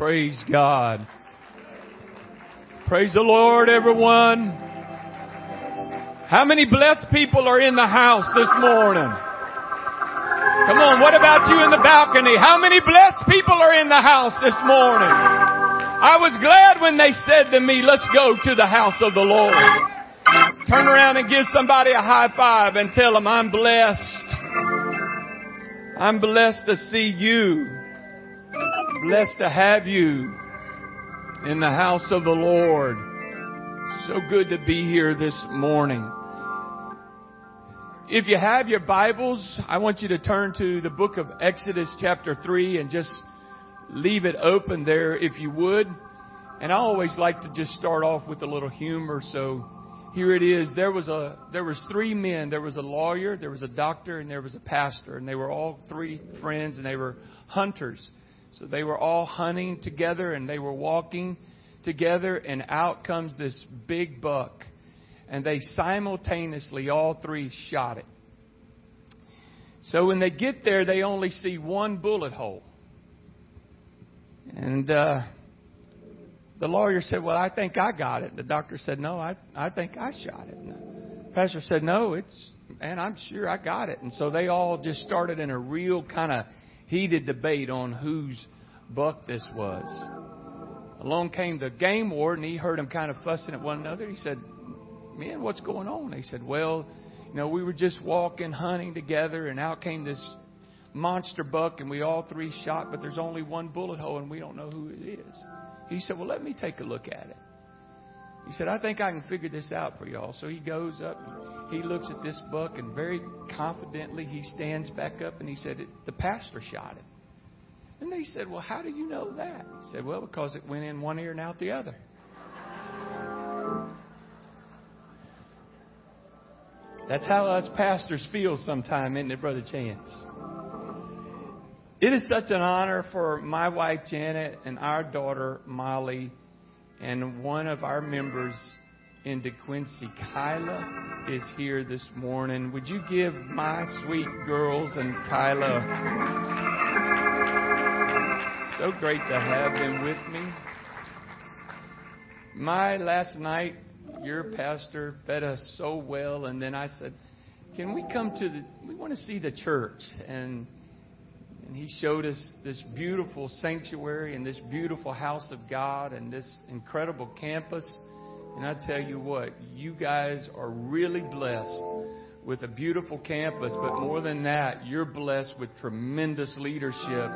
Praise God. Praise the Lord, everyone. How many blessed people are in the house this morning? Come on, what about you in the balcony? How many blessed people are in the house this morning? I was glad when they said to me, let's go to the house of the Lord. Turn around and give somebody a high five and tell them I'm blessed. I'm blessed to see you. Blessed to have you in the house of the Lord. So good to be here this morning. If you have your Bibles, I want you to turn to the book of Exodus chapter 3 and just leave it open there if you would. And I always like to just start off with a little humor, so here it is. There was a there was three men. There was a lawyer, there was a doctor, and there was a pastor, and they were all three friends, and they were hunters. So they were all hunting together, and they were walking together, and out comes this big buck, and they simultaneously all three shot it. So when they get there, they only see one bullet hole, and. uh the lawyer said, Well, I think I got it. The doctor said, No, I, I think I shot it. And the pastor said, No, it's, and I'm sure I got it. And so they all just started in a real kind of heated debate on whose buck this was. Along came the game warden. He heard them kind of fussing at one another. He said, Man, what's going on? He said, Well, you know, we were just walking, hunting together, and out came this monster buck, and we all three shot, but there's only one bullet hole, and we don't know who it is. He said, Well, let me take a look at it. He said, I think I can figure this out for y'all. So he goes up, he looks at this book and very confidently he stands back up and he said, The pastor shot it. And they said, Well, how do you know that? He said, Well, because it went in one ear and out the other. That's how us pastors feel sometime, isn't it, Brother Chance? It is such an honor for my wife Janet and our daughter Molly and one of our members in DeQuincy, Kyla, is here this morning. Would you give my sweet girls and Kyla so great to have them with me. My last night, your pastor fed us so well, and then I said, "Can we come to the? We want to see the church." And and he showed us this beautiful sanctuary and this beautiful house of God and this incredible campus. And I tell you what, you guys are really blessed with a beautiful campus, but more than that, you're blessed with tremendous leadership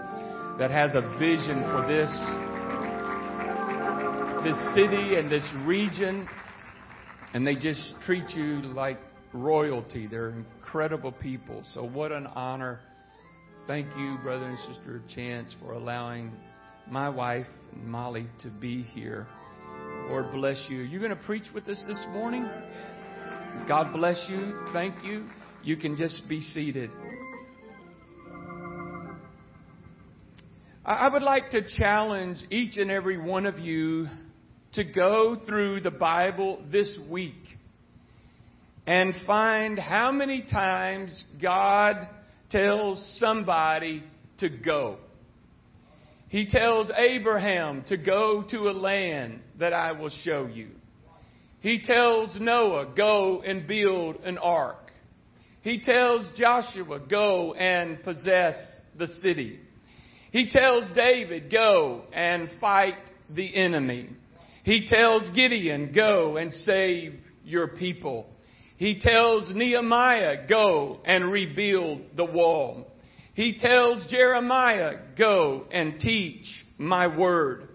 that has a vision for this this city and this region and they just treat you like royalty. They're incredible people. So what an honor Thank you, brother and sister Chance, for allowing my wife, Molly, to be here. Lord bless you. You're going to preach with us this morning? God bless you. Thank you. You can just be seated. I would like to challenge each and every one of you to go through the Bible this week and find how many times God tells somebody to go. He tells Abraham to go to a land that I will show you. He tells Noah, go and build an ark. He tells Joshua, go and possess the city. He tells David, go and fight the enemy. He tells Gideon, go and save your people. He tells Nehemiah, go and rebuild the wall. He tells Jeremiah, go and teach my word.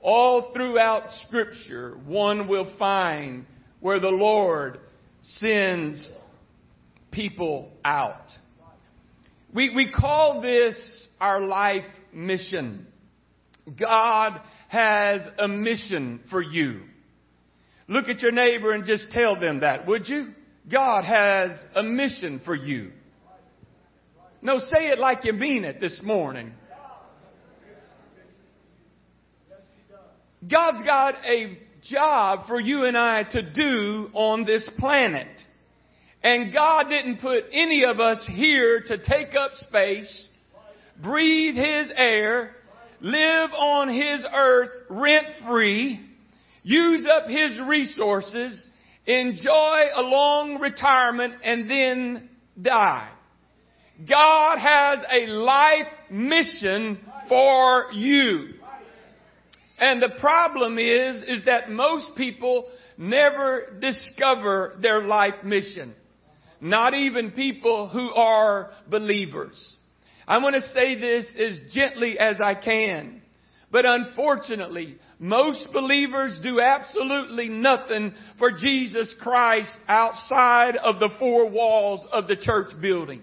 All throughout scripture, one will find where the Lord sends people out. We, we call this our life mission. God has a mission for you. Look at your neighbor and just tell them that, would you? God has a mission for you. No, say it like you mean it this morning. God's got a job for you and I to do on this planet. And God didn't put any of us here to take up space, breathe His air, live on His earth rent free, use up His resources, enjoy a long retirement, and then die. God has a life mission for you. And the problem is, is that most people never discover their life mission. Not even people who are believers. I want to say this as gently as I can. But unfortunately, most believers do absolutely nothing for Jesus Christ outside of the four walls of the church building.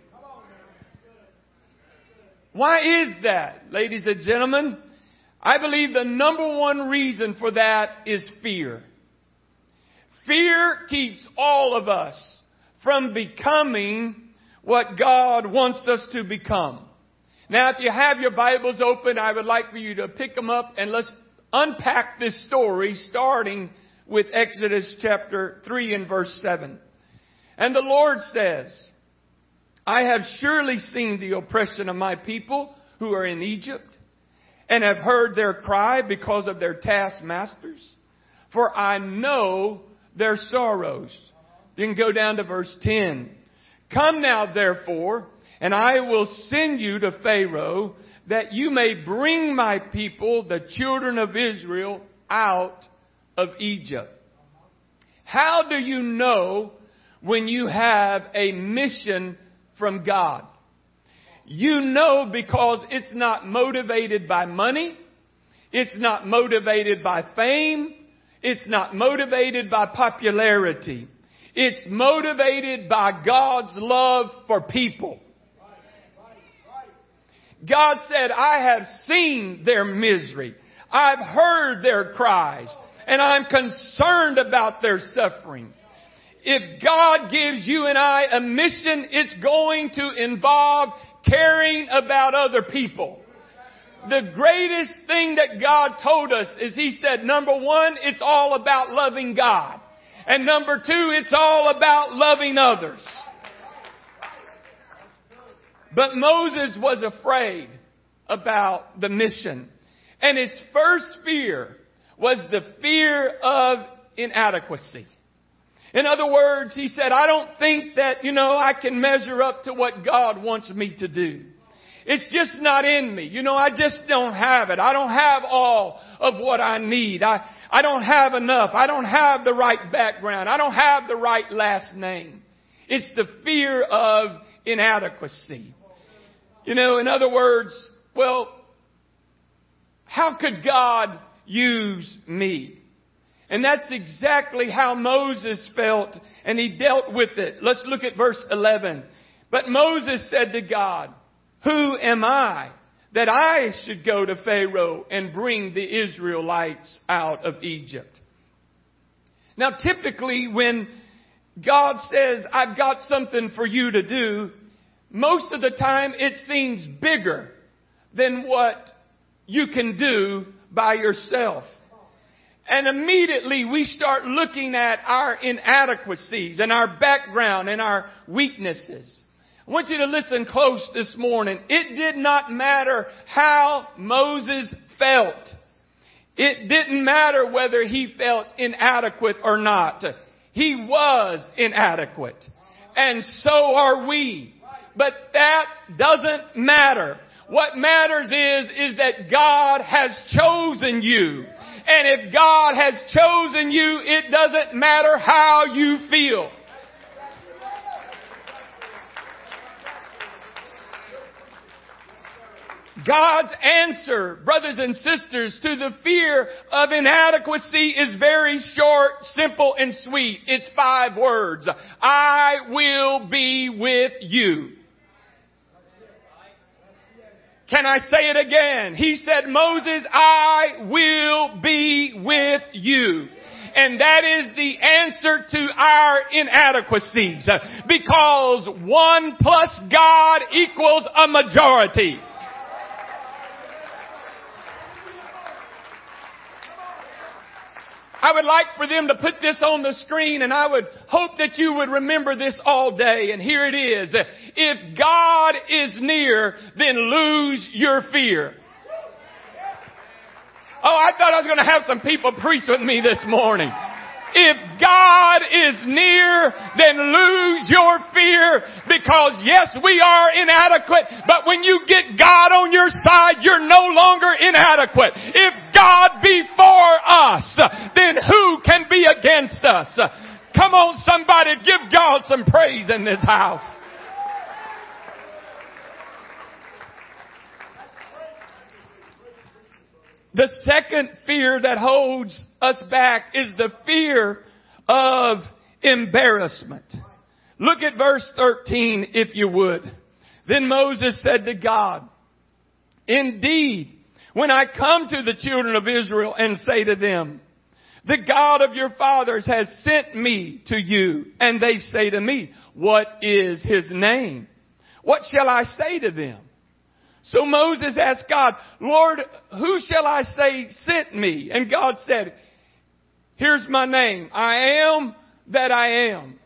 Why is that, ladies and gentlemen? I believe the number one reason for that is fear. Fear keeps all of us from becoming what God wants us to become. Now, if you have your Bibles open, I would like for you to pick them up and let's unpack this story starting with Exodus chapter 3 and verse 7. And the Lord says, I have surely seen the oppression of my people who are in Egypt and have heard their cry because of their taskmasters. For I know their sorrows. Then go down to verse 10. Come now therefore, and I will send you to Pharaoh that you may bring my people, the children of Israel, out of Egypt. How do you know when you have a mission from God? You know because it's not motivated by money. It's not motivated by fame. It's not motivated by popularity. It's motivated by God's love for people. God said, I have seen their misery. I've heard their cries and I'm concerned about their suffering. If God gives you and I a mission, it's going to involve caring about other people. The greatest thing that God told us is He said, number one, it's all about loving God. And number two, it's all about loving others. But Moses was afraid about the mission. And his first fear was the fear of inadequacy. In other words, he said, I don't think that, you know, I can measure up to what God wants me to do. It's just not in me. You know, I just don't have it. I don't have all of what I need. I, I don't have enough. I don't have the right background. I don't have the right last name. It's the fear of inadequacy. You know, in other words, well, how could God use me? And that's exactly how Moses felt and he dealt with it. Let's look at verse 11. But Moses said to God, who am I that I should go to Pharaoh and bring the Israelites out of Egypt? Now typically when God says, I've got something for you to do, most of the time it seems bigger than what you can do by yourself. And immediately we start looking at our inadequacies and our background and our weaknesses. I want you to listen close this morning. It did not matter how Moses felt. It didn't matter whether he felt inadequate or not. He was inadequate. And so are we. But that doesn't matter. What matters is, is that God has chosen you. And if God has chosen you, it doesn't matter how you feel. God's answer, brothers and sisters, to the fear of inadequacy is very short, simple, and sweet. It's five words. I will be with you. Can I say it again? He said, Moses, I will be with you. And that is the answer to our inadequacies. Uh, because one plus God equals a majority. I would like for them to put this on the screen and I would hope that you would remember this all day. And here it is. If God is near, then lose your fear. Oh, I thought I was going to have some people preach with me this morning. If God is near, then lose your fear because yes, we are inadequate, but when you get God on your side, you're no longer inadequate. If God be for us, then who can be against us? Come on somebody, give God some praise in this house. The second fear that holds us back is the fear of embarrassment. Look at verse 13 if you would. Then Moses said to God, Indeed, when I come to the children of Israel and say to them, the God of your fathers has sent me to you, and they say to me, what is his name? What shall I say to them? So Moses asked God, Lord, who shall I say sent me? And God said, here's my name. I am that I am.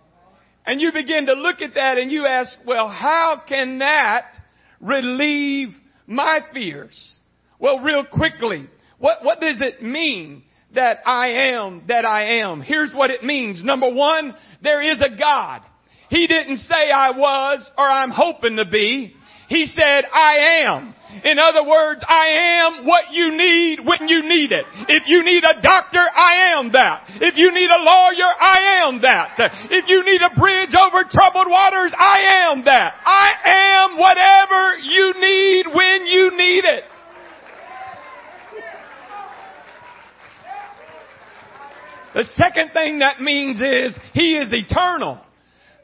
And you begin to look at that and you ask, well, how can that relieve my fears? Well, real quickly, what, what does it mean that I am that I am? Here's what it means. Number one, there is a God. He didn't say I was or I'm hoping to be. He said, I am. In other words, I am what you need when you need it. If you need a doctor, I am that. If you need a lawyer, I am that. If you need a bridge over troubled waters, I am that. I am whatever you need when you need it. The second thing that means is He is eternal.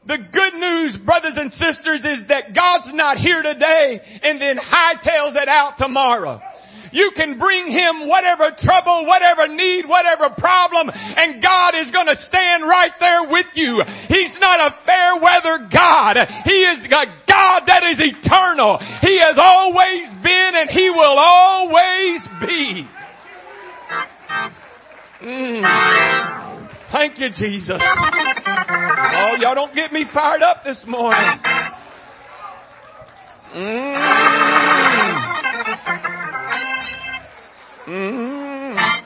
The good news, brothers and sisters, is that God's not here today and then hightails it out tomorrow. You can bring Him whatever trouble, whatever need, whatever problem, and God is gonna stand right there with you. He's not a fair weather God. He is a God that is eternal. He has always been and He will always be. Mm. Thank you, Jesus. Oh, y'all don't get me fired up this morning. Mm. Mm.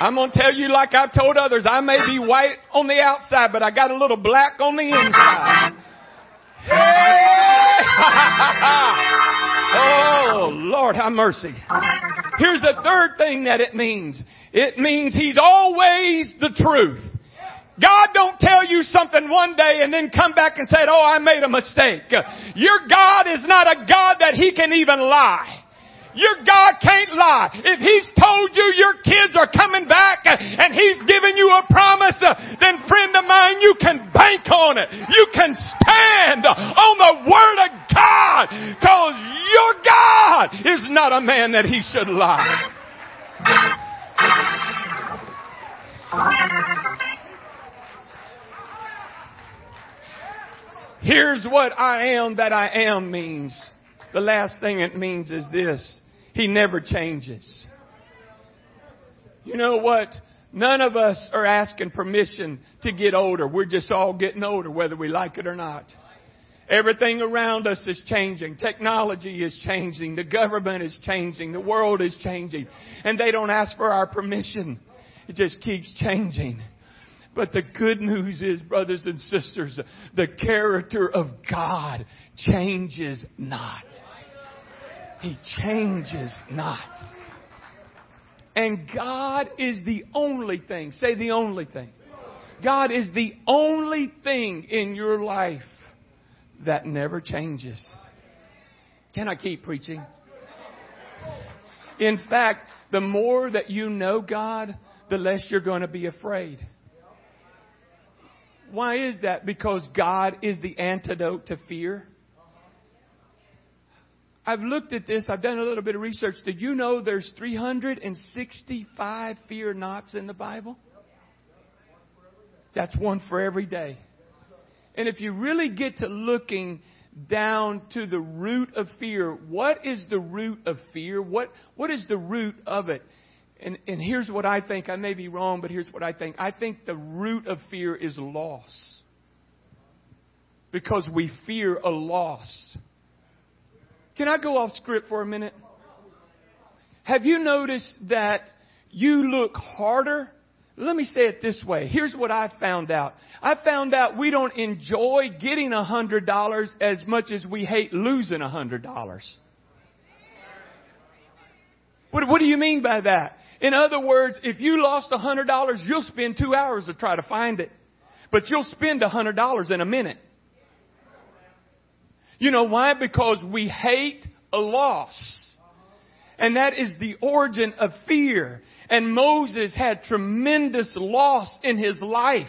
I'm going to tell you like I've told others, I may be white on the outside, but I got a little black on the inside. Hey! oh, Lord, have mercy. Here's the third thing that it means. It means He's always the truth. God don't tell you something one day and then come back and say, oh, I made a mistake. Your God is not a God that He can even lie. Your God can't lie. If He's told you your kids are coming back uh, and He's given you a promise, uh, then friend of mine, you can bank on it. You can stand on the Word of God because your God is not a man that He should lie. Here's what I am that I am means. The last thing it means is this. He never changes. You know what? None of us are asking permission to get older. We're just all getting older, whether we like it or not. Everything around us is changing. Technology is changing. The government is changing. The world is changing. And they don't ask for our permission. It just keeps changing. But the good news is, brothers and sisters, the character of God changes not. He changes not. And God is the only thing, say the only thing. God is the only thing in your life that never changes. Can I keep preaching? In fact, the more that you know God, the less you're going to be afraid. Why is that? Because God is the antidote to fear. I've looked at this. I've done a little bit of research. Did you know there's 365 fear nots in the Bible? That's one for every day. And if you really get to looking down to the root of fear, what is the root of fear? What, what is the root of it? And, and here's what I think. I may be wrong, but here's what I think. I think the root of fear is loss. Because we fear a loss. Can I go off script for a minute? Have you noticed that you look harder. Let me say it this way. Here's what I found out. I found out we don't enjoy getting a hundred dollars as much as we hate losing a hundred dollars. What, what do you mean by that? In other words, if you lost a hundred dollars, you'll spend two hours to try to find it. But you'll spend a hundred dollars in a minute. You know why? Because we hate a loss. And that is the origin of fear. And Moses had tremendous loss in his life.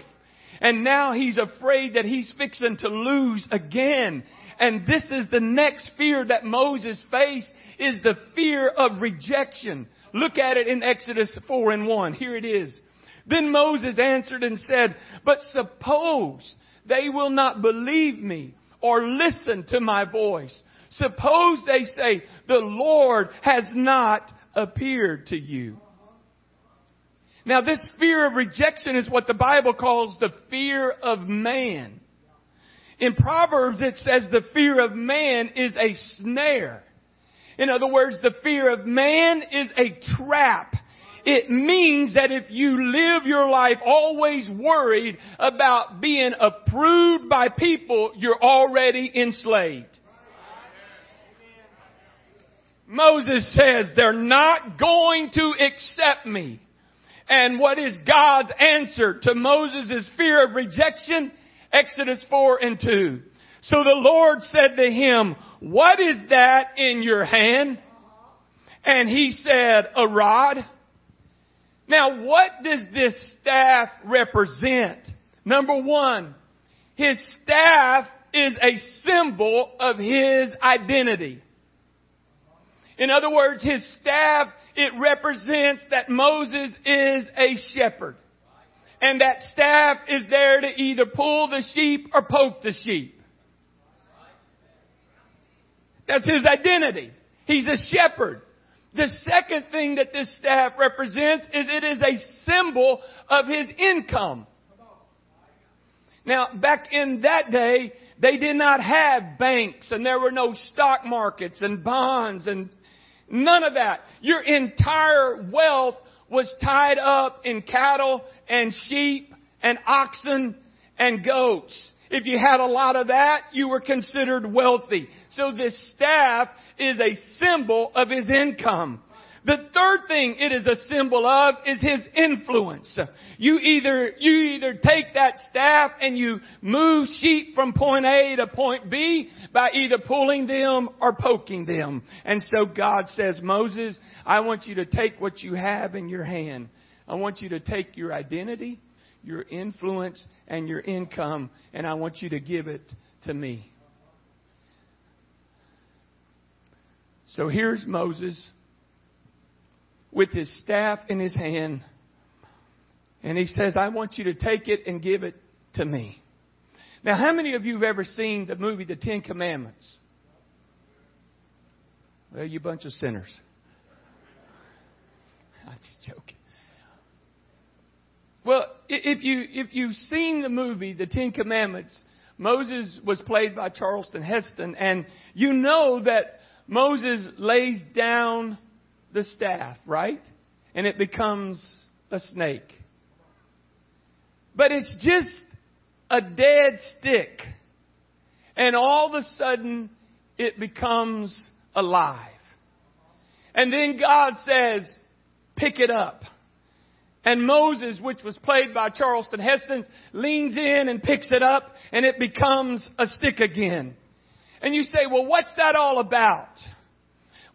And now he's afraid that he's fixing to lose again. And this is the next fear that Moses faced is the fear of rejection. Look at it in Exodus 4 and 1. Here it is. Then Moses answered and said, but suppose they will not believe me or listen to my voice. Suppose they say, the Lord has not appeared to you. Now this fear of rejection is what the Bible calls the fear of man. In Proverbs it says the fear of man is a snare. In other words, the fear of man is a trap. It means that if you live your life always worried about being approved by people, you're already enslaved. Moses says they're not going to accept me. And what is God's answer to Moses' fear of rejection? Exodus 4 and 2. So the Lord said to him, what is that in your hand? And he said, a rod. Now what does this staff represent? Number one, his staff is a symbol of his identity. In other words, his staff, it represents that Moses is a shepherd. And that staff is there to either pull the sheep or poke the sheep. That's his identity. He's a shepherd. The second thing that this staff represents is it is a symbol of his income. Now, back in that day, they did not have banks and there were no stock markets and bonds and none of that. Your entire wealth was tied up in cattle and sheep and oxen and goats. If you had a lot of that, you were considered wealthy. So this staff is a symbol of his income. The third thing it is a symbol of is his influence. You either, you either take that staff and you move sheep from point A to point B by either pulling them or poking them. And so God says, Moses, I want you to take what you have in your hand. I want you to take your identity your influence and your income, and I want you to give it to me. So here's Moses with his staff in his hand, and he says, I want you to take it and give it to me. Now, how many of you have ever seen the movie The Ten Commandments? Well, you bunch of sinners. I'm just joking. Well, if you if you've seen the movie The Ten Commandments, Moses was played by Charlton Heston, and you know that Moses lays down the staff, right? And it becomes a snake. But it's just a dead stick. And all of a sudden, it becomes alive. And then God says, pick it up. And Moses, which was played by Charlton Heston, leans in and picks it up and it becomes a stick again. And you say, well, what's that all about?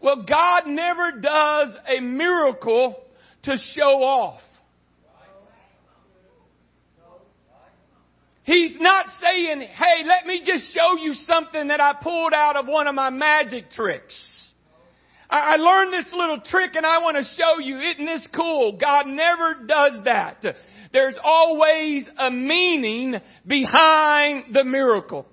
Well, God never does a miracle to show off. He's not saying, hey, let me just show you something that I pulled out of one of my magic tricks. I learned this little trick and I want to show you. Isn't this cool? God never does that. There's always a meaning behind the miracle.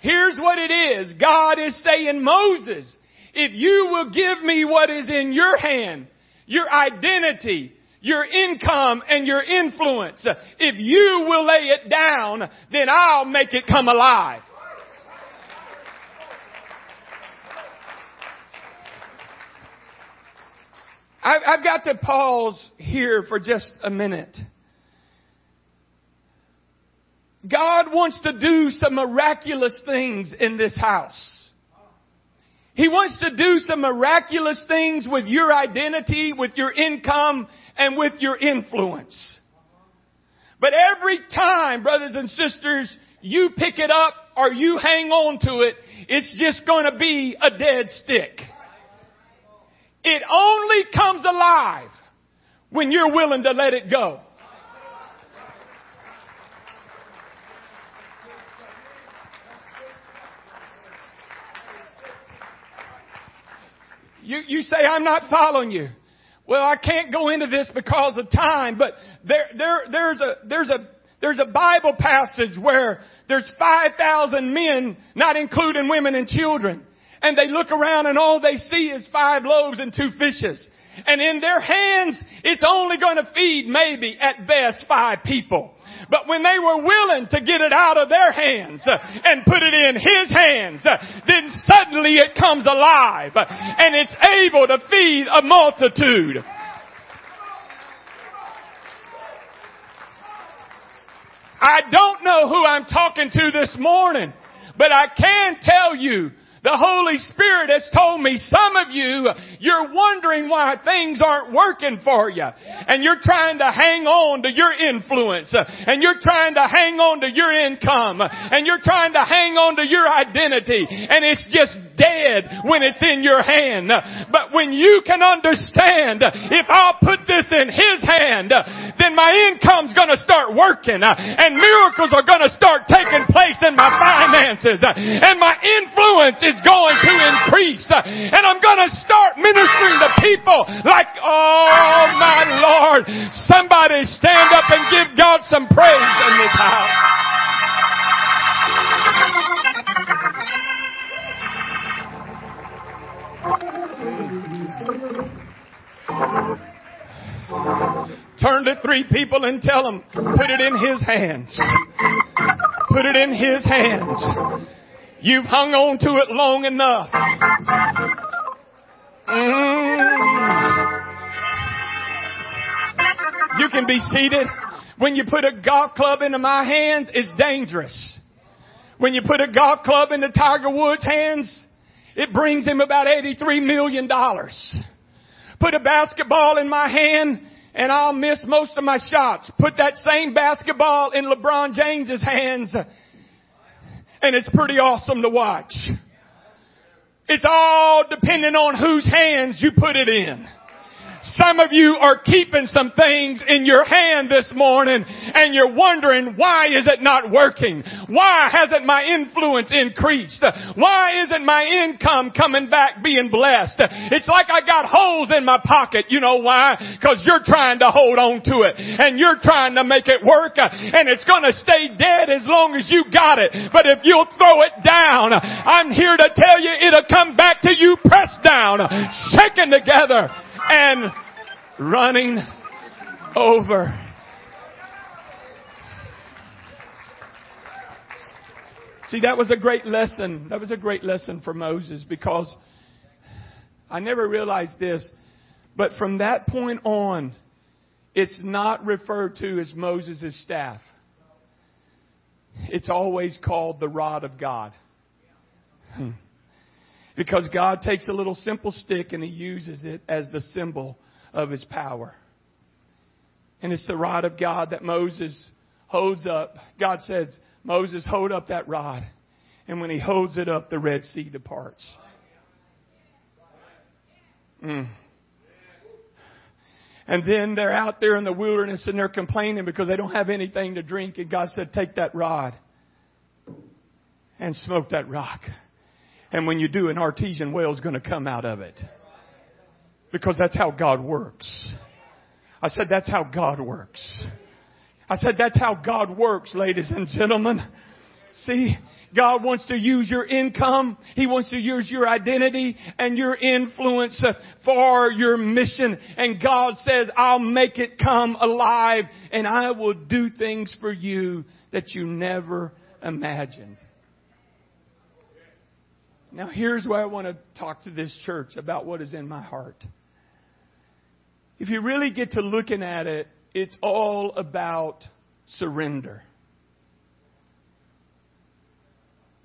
Here's what it is. God is saying, Moses, if you will give me what is in your hand, your identity, your income and your influence, if you will lay it down, then I'll make it come alive. I've got to pause here for just a minute. God wants to do some miraculous things in this house. He wants to do some miraculous things with your identity, with your income, and with your influence. But every time, brothers and sisters, you pick it up or you hang on to it, it's just going to be a dead stick. It only comes alive when you're willing to let it go. You, you say, I'm not following you. Well, I can't go into this because of time, but there, there, there's a, there's a, there's a Bible passage where there's 5,000 men, not including women and children. And they look around and all they see is five loaves and two fishes. And in their hands, it's only going to feed maybe at best five people. But when they were willing to get it out of their hands uh, and put it in His hands, uh, then suddenly it comes alive uh, and it's able to feed a multitude. I don't know who I'm talking to this morning, but I can tell you the Holy Spirit has told me some of you, you're wondering why things aren't working for you. And you're trying to hang on to your influence. And you're trying to hang on to your income. And you're trying to hang on to your identity. And it's just dead when it's in your hand. But when you can understand, if I'll put this in His hand, then my income's gonna start working. And miracles are gonna start taking place in my finances. And my influence is going to increase. And I'm going to start ministering to people like, oh my Lord, somebody stand up and give God some praise in this house. Turn to three people and tell them, put it in His hands. Put it in His hands. You've hung on to it long enough. Mm. You can be seated. When you put a golf club into my hands, it's dangerous. When you put a golf club into Tiger Woods' hands, it brings him about $83 million. Put a basketball in my hand and I'll miss most of my shots. Put that same basketball in LeBron James's hands and it's pretty awesome to watch. It's all depending on whose hands you put it in. Some of you are keeping some things in your hand this morning and you're wondering why is it not working? Why hasn't my influence increased? Why isn't my income coming back being blessed? It's like I got holes in my pocket. You know why? Cause you're trying to hold on to it and you're trying to make it work and it's gonna stay dead as long as you got it. But if you'll throw it down, I'm here to tell you it'll come back to you pressed down, shaken together and running over. See, that was a great lesson. That was a great lesson for Moses because I never realized this, but from that point on, it's not referred to as Moses' staff. It's always called the rod of God. Hmm. Because God takes a little simple stick and He uses it as the symbol of His power. And it's the rod of God that Moses holds up. God says, Moses, hold up that rod. And when he holds it up, the Red Sea departs. Mm. And then they're out there in the wilderness and they're complaining because they don't have anything to drink. And God said, take that rod and smoke that rock. And when you do, an artesian well is going to come out of it. Because that's how God works. I said, that's how God works. I said, that's how God works, ladies and gentlemen. See, God wants to use your income. He wants to use your identity and your influence for your mission. And God says, I'll make it come alive and I will do things for you that you never imagined. Now, here's where I want to talk to this church about what is in my heart. if you really get to looking at it, it's all about surrender.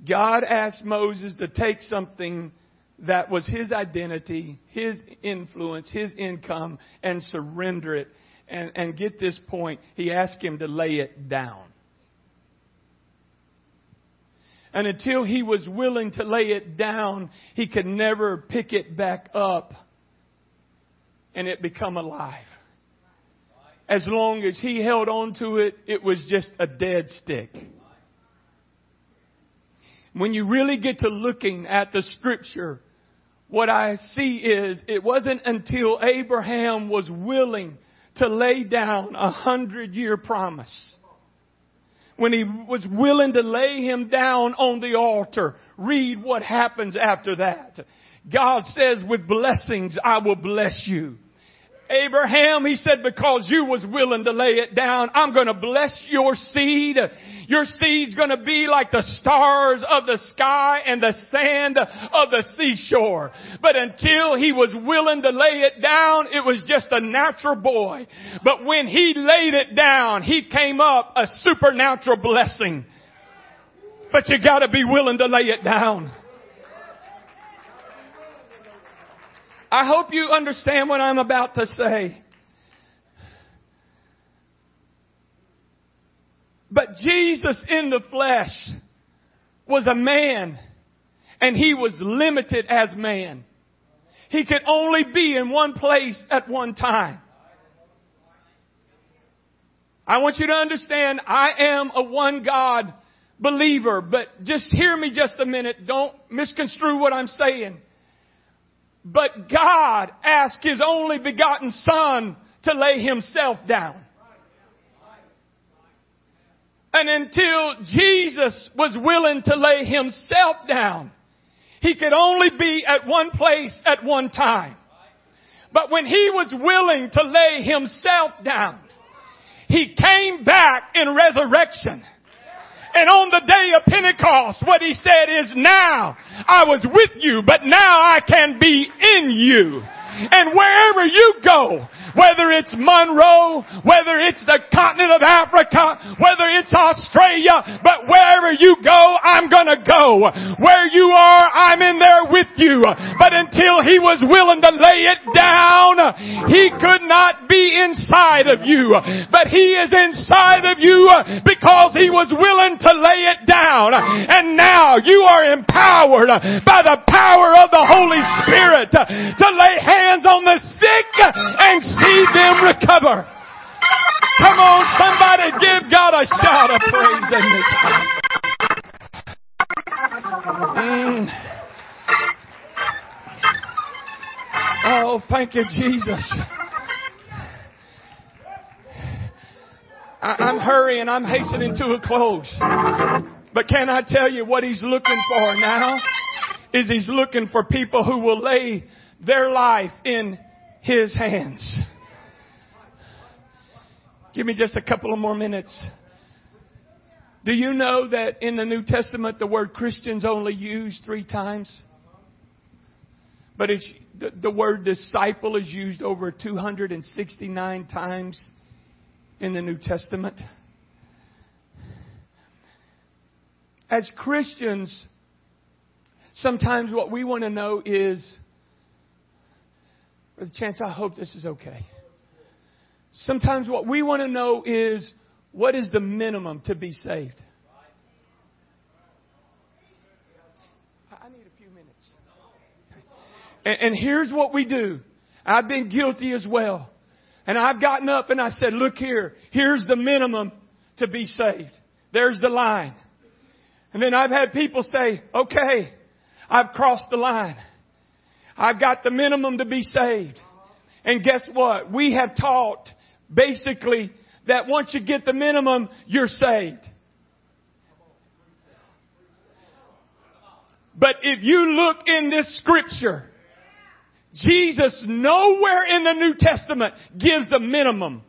God asked Moses to take something that was his identity, his influence, his income, and surrender it. And, and get this point, he asked him to lay it down. And until he was willing to lay it down, he could never pick it back up and it become alive. As long as he held on to it, it was just a dead stick. When you really get to looking at the scripture, what I see is it wasn't until Abraham was willing to lay down a hundred year promise. When he was willing to lay him down on the altar, read what happens after that. God says, with blessings I will bless you. Abraham, he said, because you was willing to lay it down, I'm going to bless your seed. Your seed's going to be like the stars of the sky and the sand of the seashore. But until he was willing to lay it down, it was just a natural boy. But when he laid it down, he came up a supernatural blessing. But you gotta be willing to lay it down. I hope you understand what I'm about to say. But Jesus in the flesh was a man and he was limited as man. He could only be in one place at one time. I want you to understand I am a one God believer, but just hear me just a minute. Don't misconstrue what I'm saying. But God asked His only begotten Son to lay Himself down. And until Jesus was willing to lay Himself down, He could only be at one place at one time. But when He was willing to lay Himself down, He came back in resurrection. And on the day of Pentecost, what he said is, now I was with you, but now I can be in you. And wherever you go, whether it's Monroe, whether it's the continent of Africa, whether it's Australia, but wherever you go, I'm gonna go. Where you are, I'm in there with you. But until he was willing to lay it down, he could not be inside of you. But he is inside of you because he was willing to lay it down. And now you are empowered by the power of the Holy Spirit to lay hands on the sick and see them recover. Come on, somebody give God a shout of praise in this house. Mm. Oh, thank you, Jesus. I, I'm hurrying, I'm hastening to a close. But can I tell you what he's looking for now? Is he's looking for people who will lay their life in his hands. Give me just a couple of more minutes. Do you know that in the New Testament the word Christians only used three times? But it's, the, the word disciple is used over 269 times in the New Testament. As Christians, sometimes what we want to know is, with a chance, I hope this is okay. Sometimes what we want to know is what is the minimum to be saved? I need a few minutes. And, and here's what we do. I've been guilty as well. And I've gotten up and I said, look here, here's the minimum to be saved. There's the line. And then I've had people say, okay, I've crossed the line. I've got the minimum to be saved. And guess what? We have taught basically that once you get the minimum, you're saved. But if you look in this scripture, Jesus nowhere in the New Testament gives a minimum.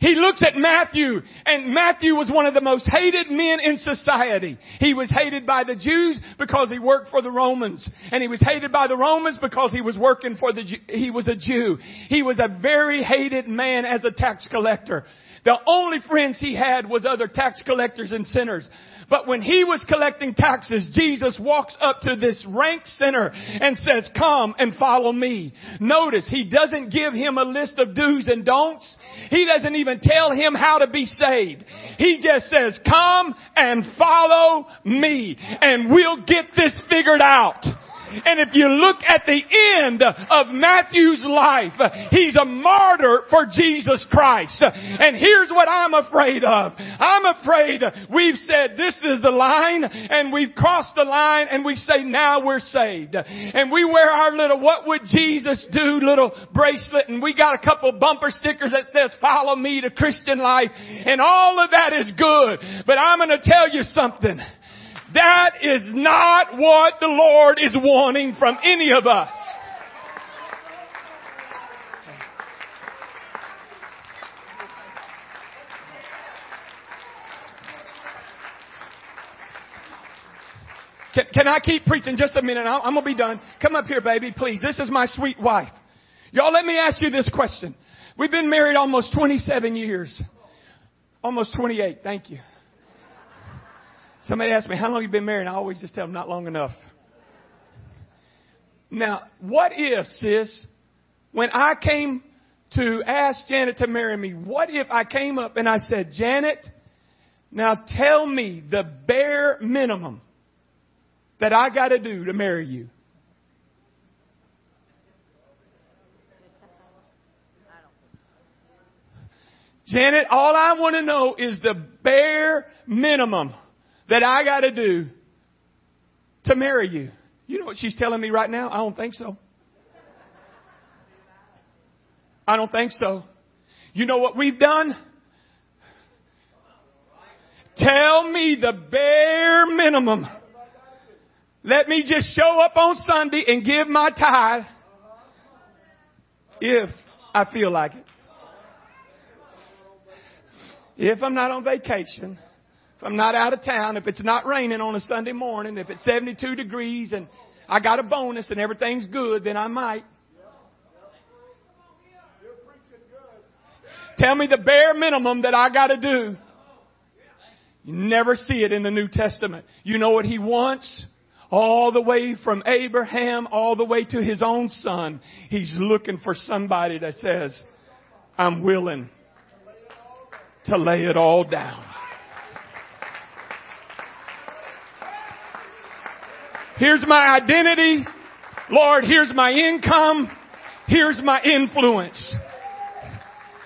He looks at Matthew, and Matthew was one of the most hated men in society. He was hated by the Jews because he worked for the Romans. And he was hated by the Romans because he was working for the, he was a Jew. He was a very hated man as a tax collector. The only friends he had was other tax collectors and sinners. But when he was collecting taxes, Jesus walks up to this rank sinner and says, come and follow me. Notice, he doesn't give him a list of do's and don'ts. He doesn't even tell him how to be saved. He just says, come and follow me and we'll get this figured out. And if you look at the end of Matthew's life, he's a martyr for Jesus Christ. And here's what I'm afraid of. I'm afraid we've said this is the line and we've crossed the line and we say now we're saved. And we wear our little what would Jesus do little bracelet and we got a couple bumper stickers that says follow me to Christian life and all of that is good. But I'm going to tell you something. That is not what the Lord is wanting from any of us. Can, can, I keep preaching just a minute? I'm, I'm going to be done. Come up here, baby, please. This is my sweet wife. Y'all, let me ask you this question. We've been married almost 27 years. Almost 28. Thank you. Somebody asked me, how long you been married? And I always just tell them, not long enough. Now, what if, sis, when I came to ask Janet to marry me, what if I came up and I said, Janet, now tell me the bare minimum that I got to do to marry you? Janet, all I want to know is the bare minimum that I got to do to marry you. You know what she's telling me right now? I don't think so. I don't think so. You know what we've done? Tell me the bare minimum. Let me just show up on Sunday and give my tithe if I feel like it. If I'm not on vacation if I'm not out of town, if it's not raining on a Sunday morning, if it's 72 degrees and I got a bonus and everything's good, then I might. Tell me the bare minimum that I got to do. You never see it in the New Testament. You know what he wants? All the way from Abraham all the way to his own son. He's looking for somebody that says, I'm willing to lay it all down. Here's my identity. Lord, here's my income. Here's my influence.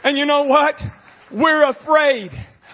And you know what? We're afraid.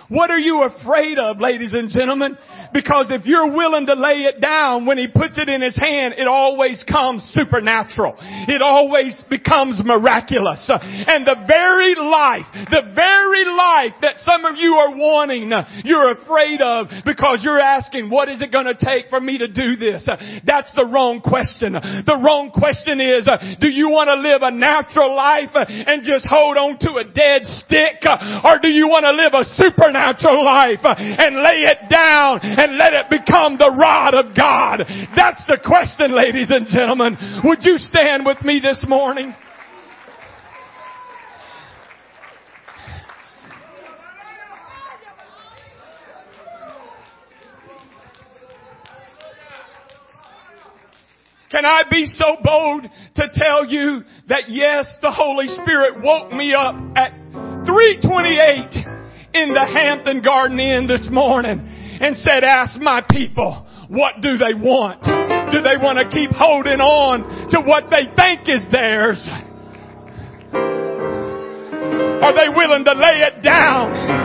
What are you afraid of, ladies and gentlemen? Because if you're willing to lay it down, when He puts it in His hand, it always comes supernatural. It always becomes miraculous. And the very life, the very life that some of you are wanting, you're afraid of because you're asking, what is it going to take for me to do this? That's the wrong question. The wrong question is, do you want to live a natural life and just hold on to a dead stick? Or do you want to live a supernatural life and lay it down and let it become the rod of God? That's the question, ladies and gentlemen. Would you stand with me this morning? Can I be so bold to tell you that yes, the Holy Spirit woke me up at 328 in the Hampton Garden Inn this morning and said, ask my people, what do they want? Do they want to keep holding on to what they think is theirs? Are they willing to lay it down?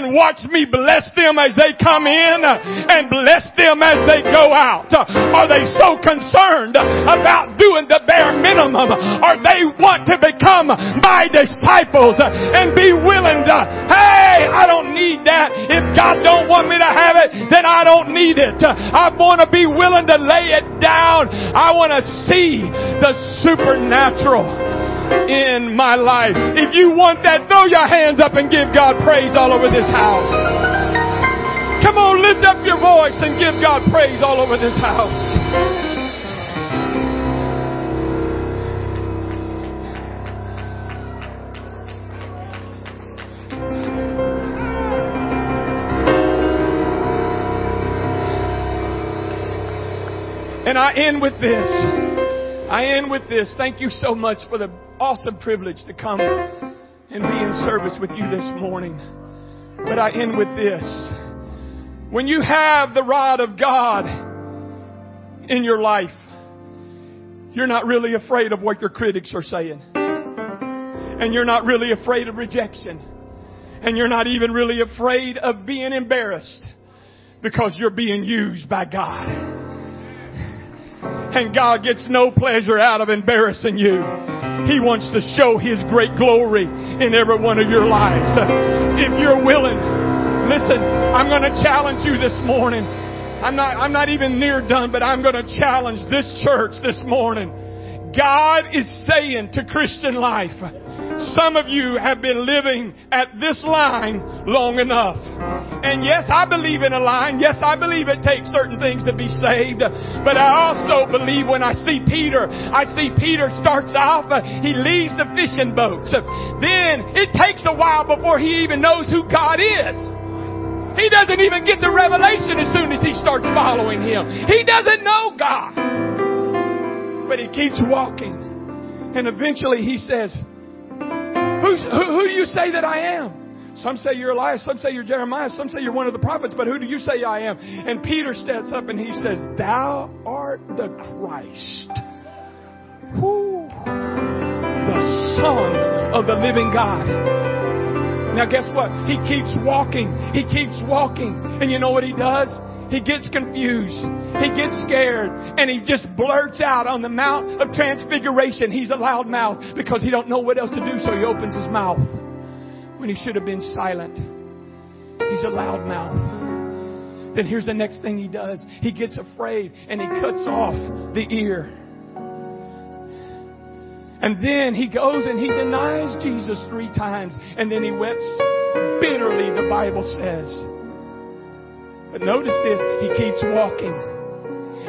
And watch me bless them as they come in and bless them as they go out? Are they so concerned about doing the bare minimum? Or they want to become my disciples and be willing to, hey, I don't need that. If God don't want me to have it, then I don't need it. I want to be willing to lay it down. I want to see the supernatural in my life. If you want that, throw your hands up and give God praise all over this house. Come on, lift up your voice and give God praise all over this house. And I end with this. I end with this. Thank you so much for the awesome privilege to come and be in service with you this morning. But I end with this. When you have the rod of God in your life, you're not really afraid of what your critics are saying. And you're not really afraid of rejection. And you're not even really afraid of being embarrassed because you're being used by God. And God gets no pleasure out of embarrassing you. He wants to show His great glory in every one of your lives. If you're willing, listen, I'm going to challenge you this morning. I'm not, I'm not even near done, but I'm going to challenge this church this morning. God is saying to Christian life, some of you have been living at this line long enough. And yes, I believe in a line. Yes, I believe it takes certain things to be saved. But I also believe when I see Peter, I see Peter starts off, uh, he leaves the fishing boats. Then it takes a while before he even knows who God is. He doesn't even get the revelation as soon as he starts following him. He doesn't know God. But he keeps walking. And eventually he says, Who's, who, who do you say that I am? Some say you're Elias, some say you're Jeremiah, some say you're one of the prophets, but who do you say I am? And Peter steps up and he says, Thou art the Christ. Who? The Son of the living God. Now guess what? He keeps walking. He keeps walking. And you know what he does? He gets confused. He gets scared. And he just blurts out on the Mount of Transfiguration. He's a loud mouth because he don't know what else to do, so he opens his mouth when he should have been silent. He's a loud mouth. Then here's the next thing he does. He gets afraid and he cuts off the ear. And then he goes and he denies Jesus three times. And then he weeps bitterly, the Bible says. But notice this, he keeps walking.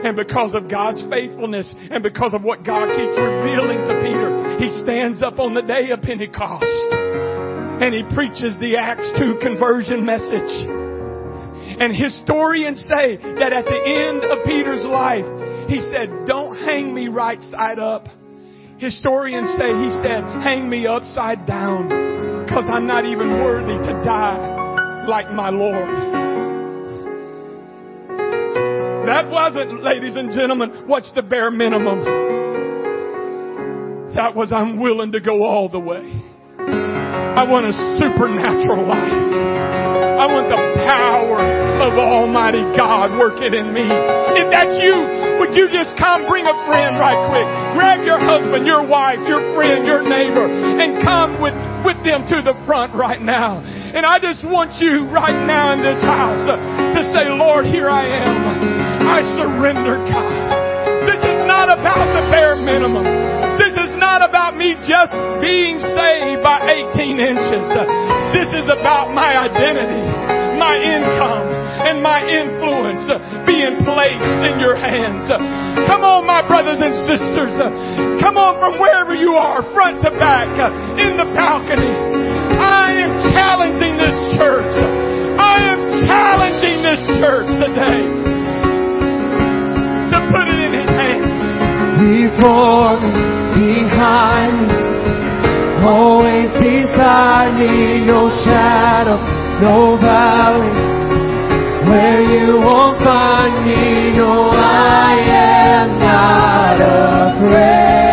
And because of God's faithfulness and because of what God keeps revealing to Peter, he stands up on the day of Pentecost and he preaches the Acts 2 conversion message. And historians say that at the end of Peter's life, he said, Don't hang me right side up. Historians say he said, Hang me upside down because I'm not even worthy to die like my Lord. That wasn't, ladies and gentlemen, what's the bare minimum? That was, I'm willing to go all the way. I want a supernatural life. I want the power of Almighty God working in me. If that's you, would you just come bring a friend right quick? Grab your husband, your wife, your friend, your neighbor, and come with, with them to the front right now. And I just want you right now in this house to say, Lord, here I am. I surrender, God. This is not about the bare minimum. This is not about me just being saved by 18 inches. This is about my identity, my income, and my influence being placed in your hands. Come on, my brothers and sisters. Come on from wherever you are, front to back, in the balcony. I am challenging this church. I am challenging this church today to put it in His hands. Before behind always beside me, no shadow, no valley, where you won't find me, no, I am not afraid.